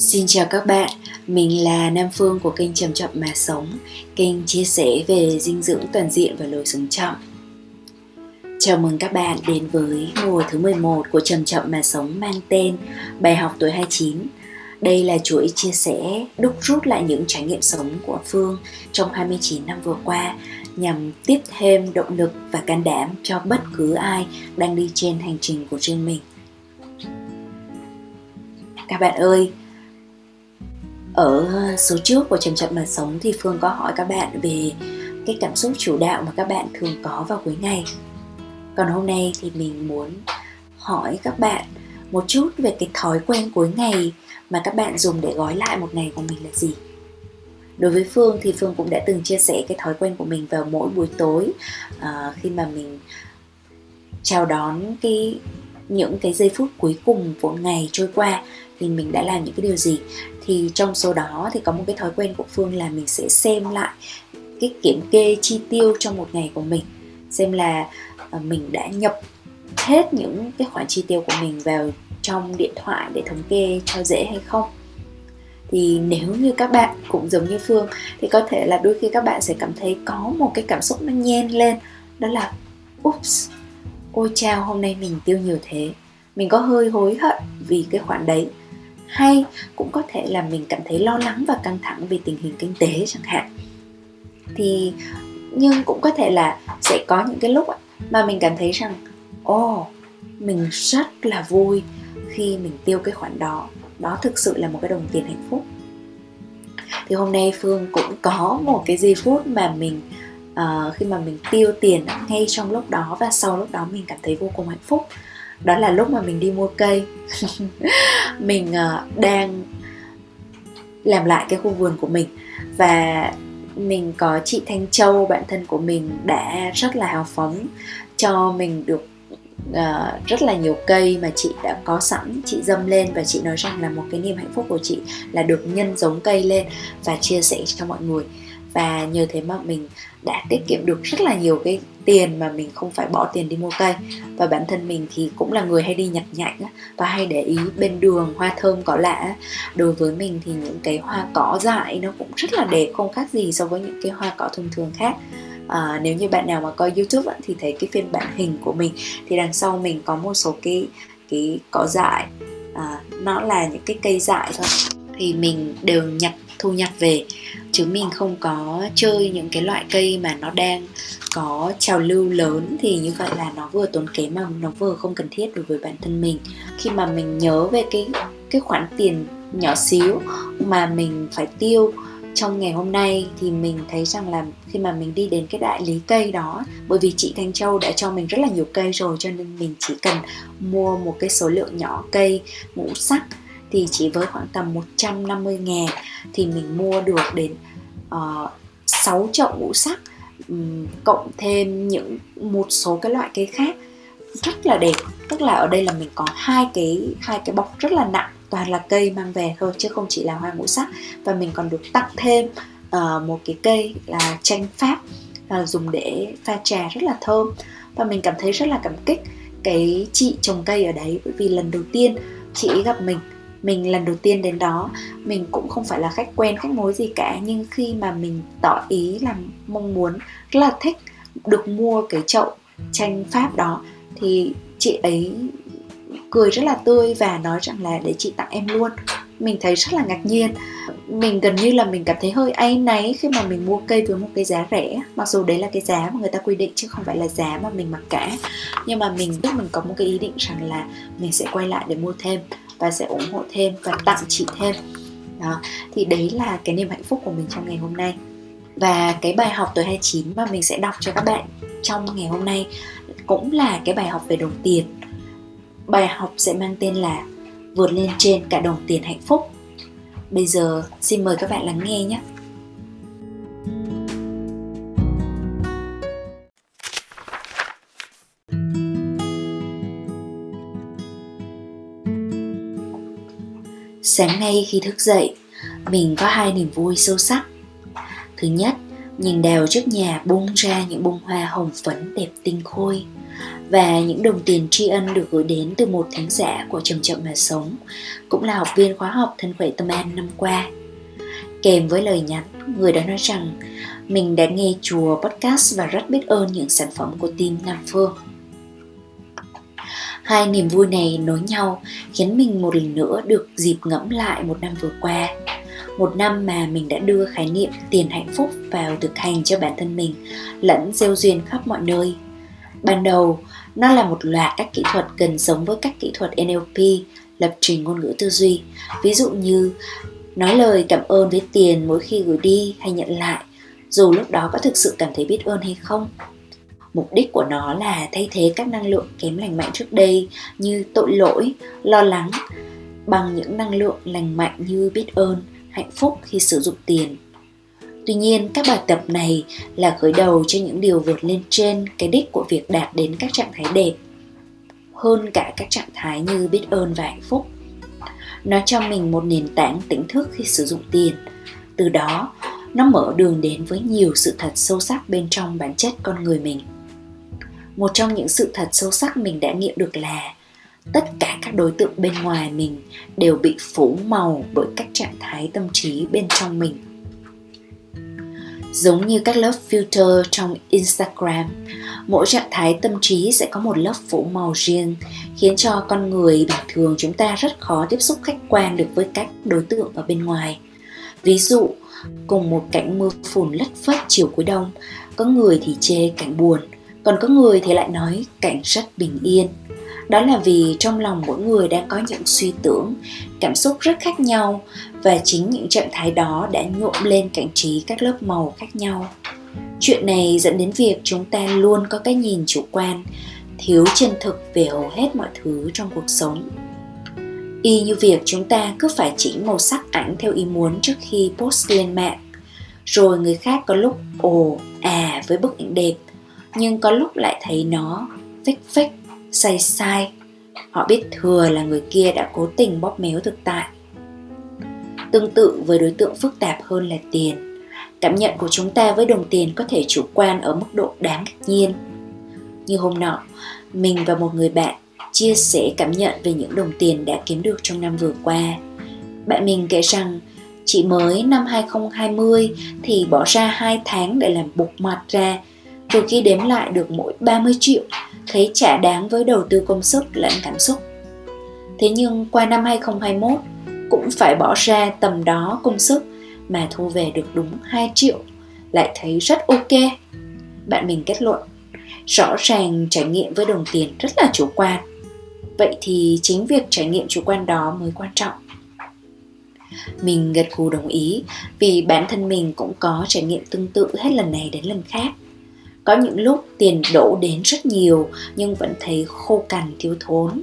Xin chào các bạn, mình là Nam Phương của kênh Chậm Chậm Mà Sống, kênh chia sẻ về dinh dưỡng toàn diện và lối sống chậm. Chào mừng các bạn đến với mùa thứ 11 của Chậm Chậm Mà Sống mang tên Bài học tuổi 29. Đây là chuỗi chia sẻ đúc rút lại những trải nghiệm sống của Phương trong 29 năm vừa qua nhằm tiếp thêm động lực và can đảm cho bất cứ ai đang đi trên hành trình của riêng mình. Các bạn ơi, ở ờ, số trước của trầm chậm mà sống thì phương có hỏi các bạn về cái cảm xúc chủ đạo mà các bạn thường có vào cuối ngày. Còn hôm nay thì mình muốn hỏi các bạn một chút về cái thói quen cuối ngày mà các bạn dùng để gói lại một ngày của mình là gì. Đối với phương thì phương cũng đã từng chia sẻ cái thói quen của mình vào mỗi buổi tối uh, khi mà mình chào đón cái những cái giây phút cuối cùng của ngày trôi qua thì mình đã làm những cái điều gì. Thì trong số đó thì có một cái thói quen của phương là mình sẽ xem lại cái kiểm kê chi tiêu trong một ngày của mình. Xem là ờ, mình đã nhập hết những cái khoản chi tiêu của mình vào trong điện thoại để thống kê cho dễ hay không. Thì nếu như các bạn cũng giống như phương thì có thể là đôi khi các bạn sẽ cảm thấy có một cái cảm xúc nó nhen lên, đó là, ups ôi chao hôm nay mình tiêu nhiều thế. Mình có hơi hối hận vì cái khoản đấy. Hay cũng có thể là mình cảm thấy lo lắng và căng thẳng vì tình hình kinh tế chẳng hạn. Thì nhưng cũng có thể là sẽ có những cái lúc mà mình cảm thấy rằng ồ oh, mình rất là vui khi mình tiêu cái khoản đó. Đó thực sự là một cái đồng tiền hạnh phúc. Thì hôm nay phương cũng có một cái giây phút mà mình uh, khi mà mình tiêu tiền ngay trong lúc đó và sau lúc đó mình cảm thấy vô cùng hạnh phúc. Đó là lúc mà mình đi mua cây. Mình uh, đang làm lại cái khu vườn của mình. Và mình có chị Thanh Châu bạn thân của mình đã rất là hào phóng cho mình được uh, rất là nhiều cây mà chị đã có sẵn. Chị dâm lên và chị nói rằng là một cái niềm hạnh phúc của chị là được nhân giống cây lên và chia sẻ cho mọi người và nhờ thế mà mình đã tiết kiệm được rất là nhiều cái tiền mà mình không phải bỏ tiền đi mua cây. Và bản thân mình thì cũng là người hay đi nhặt nhạnh và hay để ý bên đường hoa thơm cỏ lạ đối với mình thì những cái hoa cỏ dại nó cũng rất là đẹp không khác gì so với những cái hoa cỏ thông thường khác. À, nếu như bạn nào mà coi youtube thì thấy cái phiên bản hình của mình thì đằng sau mình có một số cái cái cỏ dại. À, nó là những cái cây dại thôi. Thì mình đều nhặt thu nhặt về. Chứ mình không có chơi những cái loại cây mà nó đang có trào lưu lớn thì như vậy là nó vừa tốn kém mà nó vừa không cần thiết đối với bản thân mình. Khi mà mình nhớ về cái cái khoản tiền nhỏ xíu mà mình phải tiêu trong ngày hôm nay thì mình thấy rằng là khi mà mình đi đến cái đại lý cây đó, bởi vì chị Thanh Châu đã cho mình rất là nhiều cây rồi cho nên mình chỉ cần mua một cái số lượng nhỏ cây ngũ sắc thì chỉ với khoảng tầm 150 ngàn thì mình mua được đến ờ, uh, 6 chậu ngũ sắc um, cộng thêm những một số cái loại cây khác. Rất là đẹp tức là ở đây là mình có hai cái hai cái bọc rất là nặng toàn là cây mang về thôi chứ không chỉ là hoa ngũ sắc. Và mình còn được tặng thêm uh, một cái cây là chanh pháp uh, dùng để pha trà rất là thơm. Và mình cảm thấy rất là cảm kích cái chị trồng cây ở đấy bởi vì lần đầu tiên chị gặp mình mình lần đầu tiên đến đó. Mình cũng không phải là khách quen, khách mối gì cả, nhưng khi mà mình tỏ ý là mong muốn, rất là thích được mua cái chậu tranh pháp đó, thì chị ấy cười rất là tươi và nói rằng là để chị tặng em luôn. Mình thấy rất là ngạc nhiên. Mình gần như là mình cảm thấy hơi áy náy khi mà mình mua cây với một cái giá rẻ. Mặc dù đấy là cái giá mà người ta quy định chứ không phải là giá mà mình mặc cả. Nhưng mà mình biết mình có một cái ý định rằng là mình sẽ quay lại để mua thêm và sẽ ủng hộ thêm và tặng chị thêm. Đó, thì đấy là cái niềm hạnh phúc của mình trong ngày hôm nay. Và cái bài học tuổi 29 mà mình sẽ đọc cho các bạn trong ngày hôm nay cũng là cái bài học về đồng tiền. Bài học sẽ mang tên là vượt lên trên cả đồng tiền hạnh phúc. Bây giờ xin mời các bạn lắng nghe nhé. Sáng nay khi thức dậy, mình có hai niềm vui sâu sắc. Thứ nhất, nhìn đèo trước nhà bung ra những bông hoa hồng phấn đẹp tinh khôi. và những đồng tiền tri ân được gửi đến từ một thánh giả của Chậm Chậm Mà Sống, cũng là học viên khóa học thân khỏe tâm an năm qua. Kèm với lời nhắn, người đó nói rằng mình đã nghe chùa podcast và rất biết ơn những sản phẩm của team Nam Phương. Hai niềm vui này nối nhau khiến mình một lần nữa được dịp ngẫm lại một năm vừa qua. Một năm mà mình đã đưa khái niệm tiền hạnh phúc vào thực hành cho bản thân mình, lẫn gieo duyên khắp mọi nơi. Ban đầu, nó là một loạt các kỹ thuật gần giống với các kỹ thuật NLP, lập trình ngôn ngữ tư duy. Ví dụ như nói lời cảm ơn với tiền mỗi khi gửi đi hay nhận lại, dù lúc đó có thực sự cảm thấy biết ơn hay không mục đích của nó là thay thế các năng lượng kém lành mạnh trước đây như tội lỗi, lo lắng, bằng những năng lượng lành mạnh như biết ơn, hạnh phúc khi sử dụng tiền. Tuy nhiên, các bài tập này là khởi đầu cho những điều vượt lên trên cái đích của việc đạt đến các trạng thái đẹp hơn cả các trạng thái như biết ơn và hạnh phúc. Nó cho mình một nền tảng tỉnh thức khi sử dụng tiền. Từ đó, nó mở đường đến với nhiều sự thật sâu sắc bên trong bản chất con người mình một trong những sự thật sâu sắc mình đã nghiệm được là tất cả các đối tượng bên ngoài mình đều bị phủ màu bởi các trạng thái tâm trí bên trong mình. Giống như các lớp filter trong instagram, mỗi trạng thái tâm trí sẽ có một lớp phủ màu riêng, khiến cho con người bình thường chúng ta rất khó tiếp xúc khách quan được với các đối tượng ở bên ngoài. Ví dụ, cùng một cảnh mưa phùn lất phất chiều cuối đông, có người thì chê cảnh buồn còn có người thì lại nói cảnh rất bình yên. Đó là vì trong lòng mỗi người đang có những suy tưởng, cảm xúc rất khác nhau và chính những trạng thái đó đã nhuộm lên cảnh trí các lớp màu khác nhau. Chuyện này dẫn đến việc chúng ta luôn có cái nhìn chủ quan, thiếu chân thực về hầu hết mọi thứ trong cuộc sống. Y như việc chúng ta cứ phải chỉnh màu sắc ảnh theo ý muốn trước khi post lên mạng, rồi người khác có lúc ồ à với bức ảnh đẹp nhưng có lúc lại thấy nó phích phích, sai sai. Họ biết thừa là người kia đã cố tình bóp méo thực tại. Tương tự với đối tượng phức tạp hơn là tiền. Cảm nhận của chúng ta với đồng tiền có thể chủ quan ở mức độ đáng ngạc nhiên. Như hôm nọ, mình và một người bạn chia sẻ cảm nhận về những đồng tiền đã kiếm được trong năm vừa qua. Bạn mình kể rằng, chỉ mới năm 2020 thì bỏ ra 2 tháng để làm bục mặt ra từ khi đếm lại được mỗi 30 triệu, thấy trả đáng với đầu tư công sức lẫn cảm xúc. Thế nhưng qua năm 2021 cũng phải bỏ ra tầm đó công sức mà thu về được đúng 2 triệu, lại thấy rất ok. Bạn mình kết luận, rõ ràng trải nghiệm với đồng tiền rất là chủ quan. Vậy thì chính việc trải nghiệm chủ quan đó mới quan trọng. Mình gật gù đồng ý vì bản thân mình cũng có trải nghiệm tương tự hết lần này đến lần khác có những lúc tiền đổ đến rất nhiều nhưng vẫn thấy khô cằn, thiếu thốn.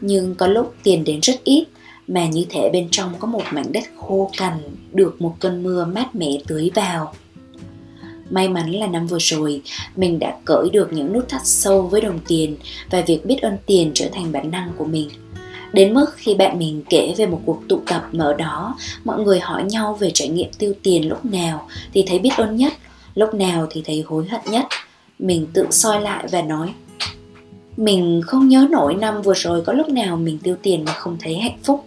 Nhưng có lúc tiền đến rất ít, mà như thể bên trong có một mảnh đất khô cằn, được một cơn mưa mát mẻ tưới vào. May mắn là năm vừa rồi, mình đã cởi được những nút thắt sâu với đồng tiền và việc biết ơn tiền trở thành bản năng của mình. Đến mức khi bạn mình kể về một cuộc tụ tập mở đó, mọi người hỏi nhau về trải nghiệm tiêu tiền lúc nào thì thấy biết ơn nhất lúc nào thì thấy hối hận nhất, mình tự soi lại và nói, mình không nhớ nổi năm vừa rồi có lúc nào mình tiêu tiền mà không thấy hạnh phúc.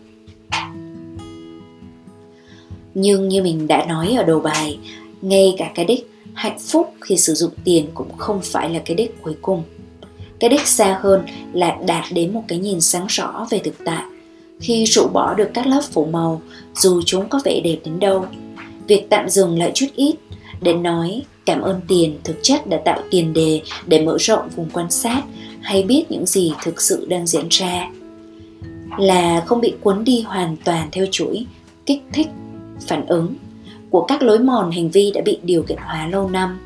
Nhưng như mình đã nói ở đầu bài, ngay cả cái đích hạnh phúc khi sử dụng tiền cũng không phải là cái đích cuối cùng. Cái đích xa hơn là đạt đến một cái nhìn sáng rõ về thực tại. Khi rũ bỏ được các lớp phủ màu, dù chúng có vẻ đẹp đến đâu, việc tạm dừng lại chút ít để nói, cảm ơn tiền thực chất đã tạo tiền đề để mở rộng vùng quan sát. Hay biết những gì thực sự đang diễn ra. Là không bị cuốn đi hoàn toàn theo chuỗi kích thích, phản ứng của các lối mòn hành vi đã bị điều kiện hóa lâu năm.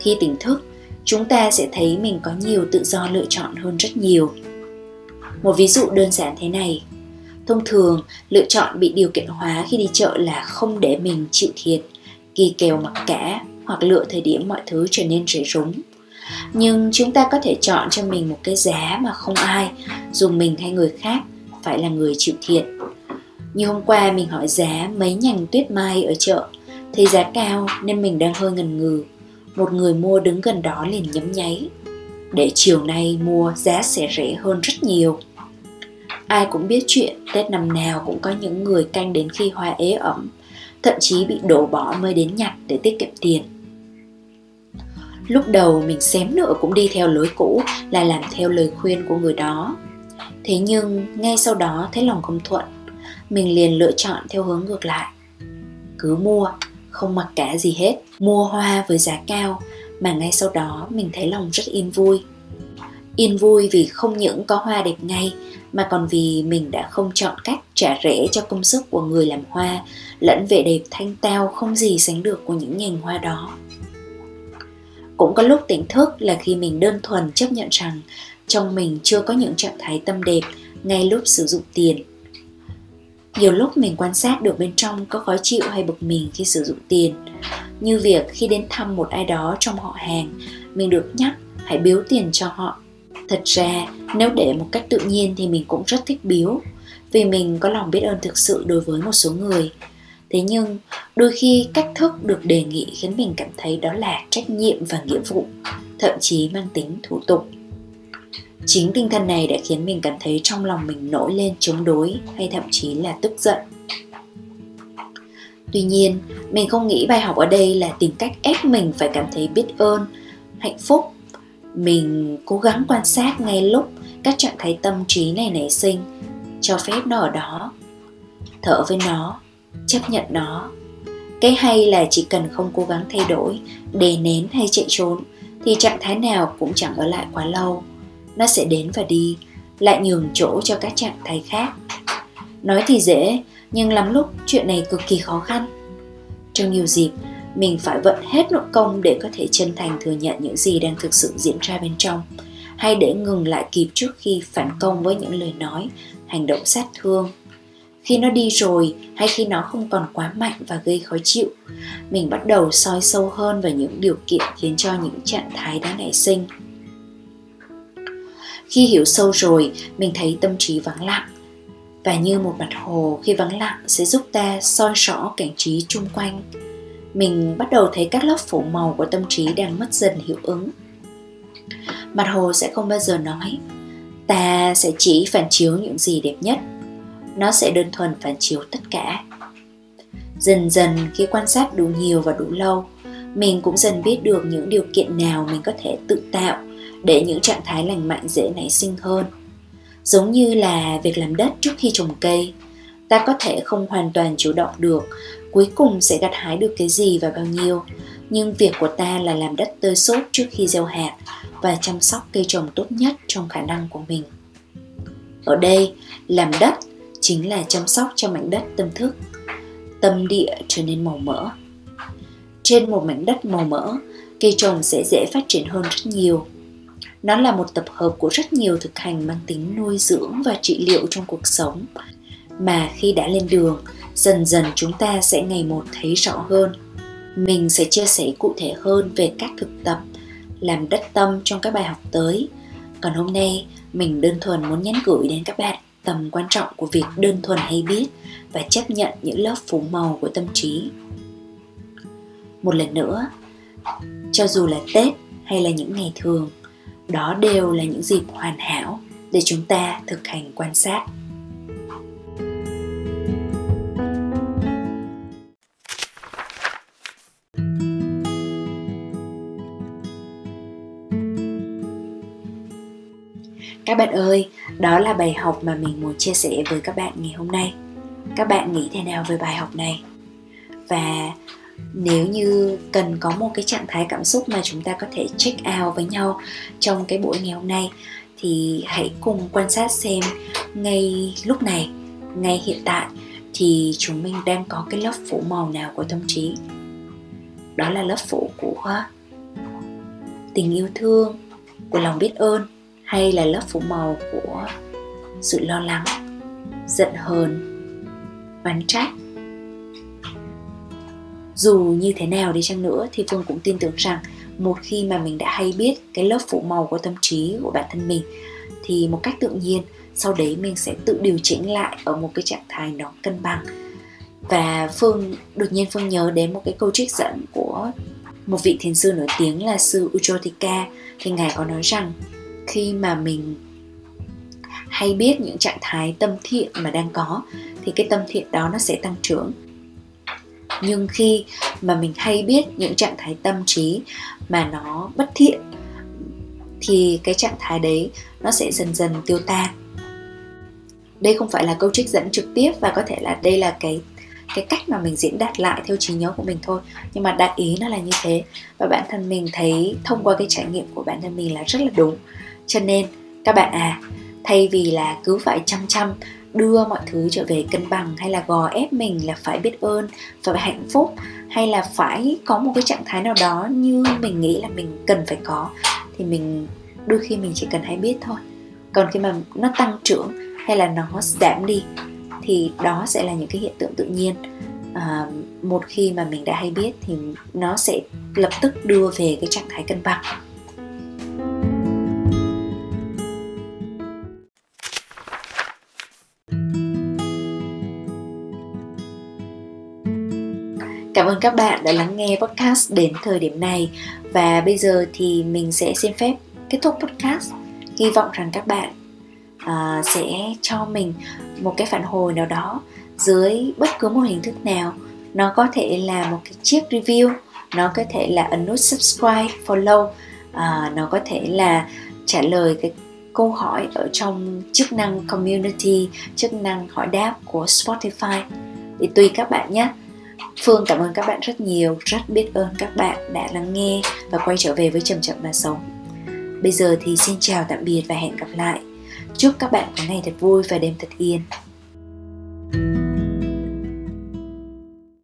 Khi tỉnh thức, chúng ta sẽ thấy mình có nhiều tự do lựa chọn hơn rất nhiều. Một ví dụ đơn giản thế này. Thông thường, lựa chọn bị điều kiện hóa khi đi chợ là không để mình chịu thiệt kỳ kèo mặc cả hoặc lựa thời điểm mọi thứ trở nên rẻ rúng. Nhưng chúng ta có thể chọn cho mình một cái giá mà không ai, dù mình hay người khác, phải là người chịu thiệt. Như hôm qua mình hỏi giá mấy nhành tuyết mai ở chợ, thấy giá cao nên mình đang hơi ngần ngừ. Một người mua đứng gần đó liền nhấm nháy. Để chiều nay mua giá sẽ rẻ hơn rất nhiều. Ai cũng biết chuyện, tết năm nào cũng có những người canh đến khi hoa ế ẩm thậm chí bị đổ bỏ mới đến nhặt để tiết kiệm tiền. Lúc đầu mình xém nữa cũng đi theo lối cũ là làm theo lời khuyên của người đó. Thế nhưng ngay sau đó thấy lòng không thuận, mình liền lựa chọn theo hướng ngược lại. Cứ mua, không mặc cả gì hết, mua hoa với giá cao, mà ngay sau đó mình thấy lòng rất yên vui yên vui vì không những có hoa đẹp ngay, mà còn vì mình đã không chọn cách trả rẻ cho công sức của người làm hoa, lẫn vẻ đẹp thanh tao không gì sánh được của những nhành hoa đó. Cũng có lúc tỉnh thức là khi mình đơn thuần chấp nhận rằng trong mình chưa có những trạng thái tâm đẹp ngay lúc sử dụng tiền. Nhiều lúc mình quan sát được bên trong có khó chịu hay bực mình khi sử dụng tiền, như việc khi đến thăm một ai đó trong họ hàng, mình được nhắc hãy biếu tiền cho họ thật ra, nếu để một cách tự nhiên thì mình cũng rất thích biếu, vì mình có lòng biết ơn thực sự đối với một số người. Thế nhưng, đôi khi cách thức được đề nghị khiến mình cảm thấy đó là trách nhiệm và nghĩa vụ, thậm chí mang tính thủ tục. Chính tinh thần này đã khiến mình cảm thấy trong lòng mình nổi lên chống đối hay thậm chí là tức giận. Tuy nhiên, mình không nghĩ bài học ở đây là tìm cách ép mình phải cảm thấy biết ơn, hạnh phúc mình cố gắng quan sát ngay lúc các trạng thái tâm trí này nảy sinh, cho phép nó ở đó, thở với nó, chấp nhận nó. Cái hay là chỉ cần không cố gắng thay đổi đề nén hay chạy trốn, thì trạng thái nào cũng chẳng ở lại quá lâu. Nó sẽ đến và đi, lại nhường chỗ cho các trạng thái khác. Nói thì dễ, nhưng lắm lúc chuyện này cực kỳ khó khăn. Trong nhiều dịp mình phải vận hết nội công để có thể chân thành thừa nhận những gì đang thực sự diễn ra bên trong. Hay để ngừng lại kịp trước khi phản công với những lời nói, hành động sát thương. Khi nó đi rồi, hay khi nó không còn quá mạnh và gây khó chịu, mình bắt đầu soi sâu hơn vào những điều kiện khiến cho những trạng thái đã nảy sinh. Khi hiểu sâu rồi, mình thấy tâm trí vắng lặng. Và như một mặt hồ, khi vắng lặng sẽ giúp ta soi rõ cảnh trí chung quanh mình bắt đầu thấy các lớp phủ màu của tâm trí đang mất dần hiệu ứng. Mặt hồ sẽ không bao giờ nói. Ta sẽ chỉ phản chiếu những gì đẹp nhất. Nó sẽ đơn thuần phản chiếu tất cả. Dần dần khi quan sát đủ nhiều và đủ lâu, mình cũng dần biết được những điều kiện nào mình có thể tự tạo để những trạng thái lành mạnh dễ nảy sinh hơn. Giống như là việc làm đất trước khi trồng cây, ta có thể không hoàn toàn chủ động được cuối cùng sẽ gặt hái được cái gì và bao nhiêu. Nhưng việc của ta là làm đất tơi xốp trước khi gieo hạt và chăm sóc cây trồng tốt nhất trong khả năng của mình. Ở đây, làm đất chính là chăm sóc cho mảnh đất tâm thức. Tâm địa trở nên màu mỡ. Trên một mảnh đất màu mỡ, cây trồng sẽ dễ phát triển hơn rất nhiều. Nó là một tập hợp của rất nhiều thực hành mang tính nuôi dưỡng và trị liệu trong cuộc sống. Mà khi đã lên đường dần dần chúng ta sẽ ngày một thấy rõ hơn. Mình sẽ chia sẻ cụ thể hơn về các thực tập, làm đất tâm trong các bài học tới. Còn hôm nay, mình đơn thuần muốn nhắn gửi đến các bạn tầm quan trọng của việc đơn thuần hay biết và chấp nhận những lớp phủ màu của tâm trí. Một lần nữa, cho dù là tết hay là những ngày thường, đó đều là những dịp hoàn hảo để chúng ta thực hành quan sát. Các bạn ơi, đó là bài học mà mình muốn chia sẻ với các bạn ngày hôm nay. Các bạn nghĩ thế nào về bài học này? Và nếu như cần có một cái trạng thái cảm xúc mà chúng ta có thể check out với nhau trong cái buổi ngày hôm nay, thì hãy cùng quan sát xem ngay lúc này, ngay hiện tại thì chúng mình đang có cái lớp phủ màu nào của tâm trí. Đó là lớp phủ của tình yêu thương, của lòng biết ơn hay là lớp phủ màu của sự lo lắng, giận hờn, oán trách. Dù như thế nào đi chăng nữa thì phương cũng tin tưởng rằng một khi mà mình đã hay biết cái lớp phủ màu của tâm trí của bản thân mình, thì một cách tự nhiên, sau đấy mình sẽ tự điều chỉnh lại ở một cái trạng thái nó cân bằng. Và phương, đột nhiên phương nhớ đến một cái câu trích dẫn của một vị thiền sư nổi tiếng là sư Ujotika thì ngài có nói rằng khi mà mình hay biết những trạng thái tâm thiện mà đang có, thì cái tâm thiện đó nó sẽ tăng trưởng. Nhưng khi mà mình hay biết những trạng thái tâm trí mà nó bất thiện, thì cái trạng thái đấy nó sẽ dần dần tiêu tan. Đây không phải là câu trích dẫn trực tiếp và có thể là đây là cái cái cách mà mình diễn đạt lại theo trí nhớ của mình thôi. Nhưng mà đại ý nó là như thế. Và bản thân mình thấy thông qua cái trải nghiệm của bản thân mình là rất là đúng cho nên các bạn à thay vì là cứ phải chăm chăm đưa mọi thứ trở về cân bằng hay là gò ép mình là phải biết ơn phải hạnh phúc hay là phải có một cái trạng thái nào đó như mình nghĩ là mình cần phải có thì mình đôi khi mình chỉ cần hay biết thôi. Còn khi mà nó tăng trưởng hay là nó giảm đi thì đó sẽ là những cái hiện tượng tự nhiên. À, một khi mà mình đã hay biết thì nó sẽ lập tức đưa về cái trạng thái cân bằng. Cảm ơn các bạn đã lắng nghe podcast đến thời điểm này và bây giờ thì mình sẽ xin phép kết thúc podcast. Hy vọng rằng các bạn uh, sẽ cho mình một cái phản hồi nào đó dưới bất cứ một hình thức nào. Nó có thể là một cái chiếc review, nó có thể là ấn nút subscribe, follow, uh, à, nó có thể là trả lời cái câu hỏi ở trong chức năng community, chức năng hỏi đáp của Spotify. Thì tùy các bạn nhé Phương cảm ơn các bạn rất nhiều, rất biết ơn các bạn đã lắng nghe và quay trở về với Chậm Chậm Mà Sống. Bây giờ thì xin chào tạm biệt và hẹn gặp lại. Chúc các bạn có ngày thật vui và đêm thật yên.